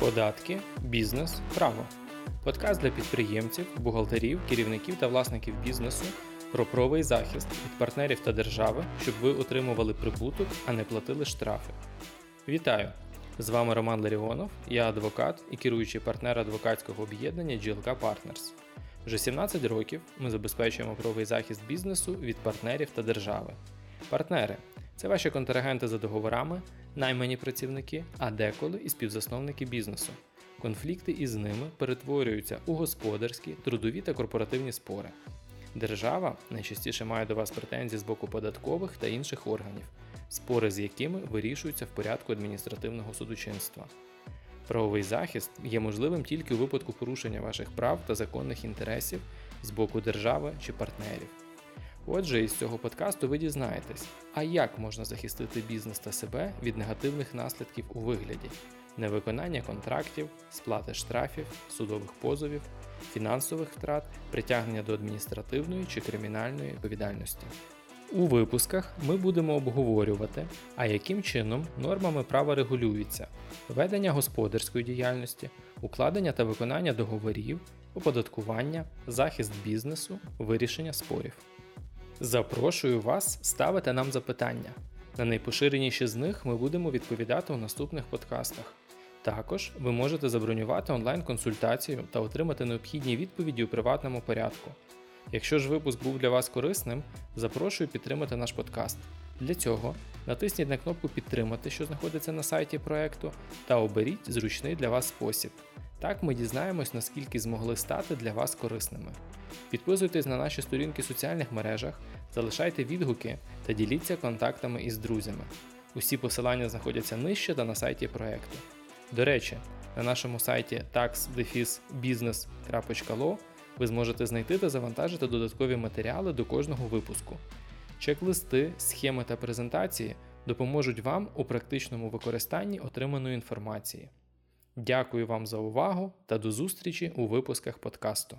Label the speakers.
Speaker 1: Податки, бізнес, право. Подкаст для підприємців, бухгалтерів, керівників та власників бізнесу про правовий захист від партнерів та держави, щоб ви отримували прибуток, а не платили штрафи. Вітаю! З вами Роман Ларіонов, я адвокат і керуючий партнер адвокатського об'єднання GLK Partners. Вже 17 років ми забезпечуємо правовий захист бізнесу від партнерів та держави. Партнери це ваші контрагенти за договорами, наймані працівники, а деколи і співзасновники бізнесу. Конфлікти із ними перетворюються у господарські, трудові та корпоративні спори. Держава найчастіше має до вас претензії з боку податкових та інших органів, спори з якими вирішуються в порядку адміністративного судочинства. Правовий захист є можливим тільки у випадку порушення ваших прав та законних інтересів з боку держави чи партнерів. Отже, із цього подкасту ви дізнаєтесь, а як можна захистити бізнес та себе від негативних наслідків у вигляді невиконання контрактів, сплати штрафів, судових позовів, фінансових втрат, притягнення до адміністративної чи кримінальної відповідальності. У випусках ми будемо обговорювати, а яким чином нормами права регулюються ведення господарської діяльності, укладення та виконання договорів, оподаткування, захист бізнесу, вирішення спорів. Запрошую вас ставити нам запитання. На найпоширеніші з них ми будемо відповідати у наступних подкастах. Також ви можете забронювати онлайн-консультацію та отримати необхідні відповіді у приватному порядку. Якщо ж випуск був для вас корисним, запрошую підтримати наш подкаст. Для цього натисніть на кнопку Підтримати, що знаходиться на сайті проекту, та оберіть зручний для вас спосіб. Так ми дізнаємось, наскільки змогли стати для вас корисними. Підписуйтесь на наші сторінки в соціальних мережах, залишайте відгуки та діліться контактами із друзями. Усі посилання знаходяться нижче та на сайті проекту. До речі, на нашому сайті tax-business.lo ви зможете знайти та завантажити додаткові матеріали до кожного випуску. Чек-листи, схеми та презентації допоможуть вам у практичному використанні отриманої інформації. Дякую вам за увагу та до зустрічі у випусках подкасту.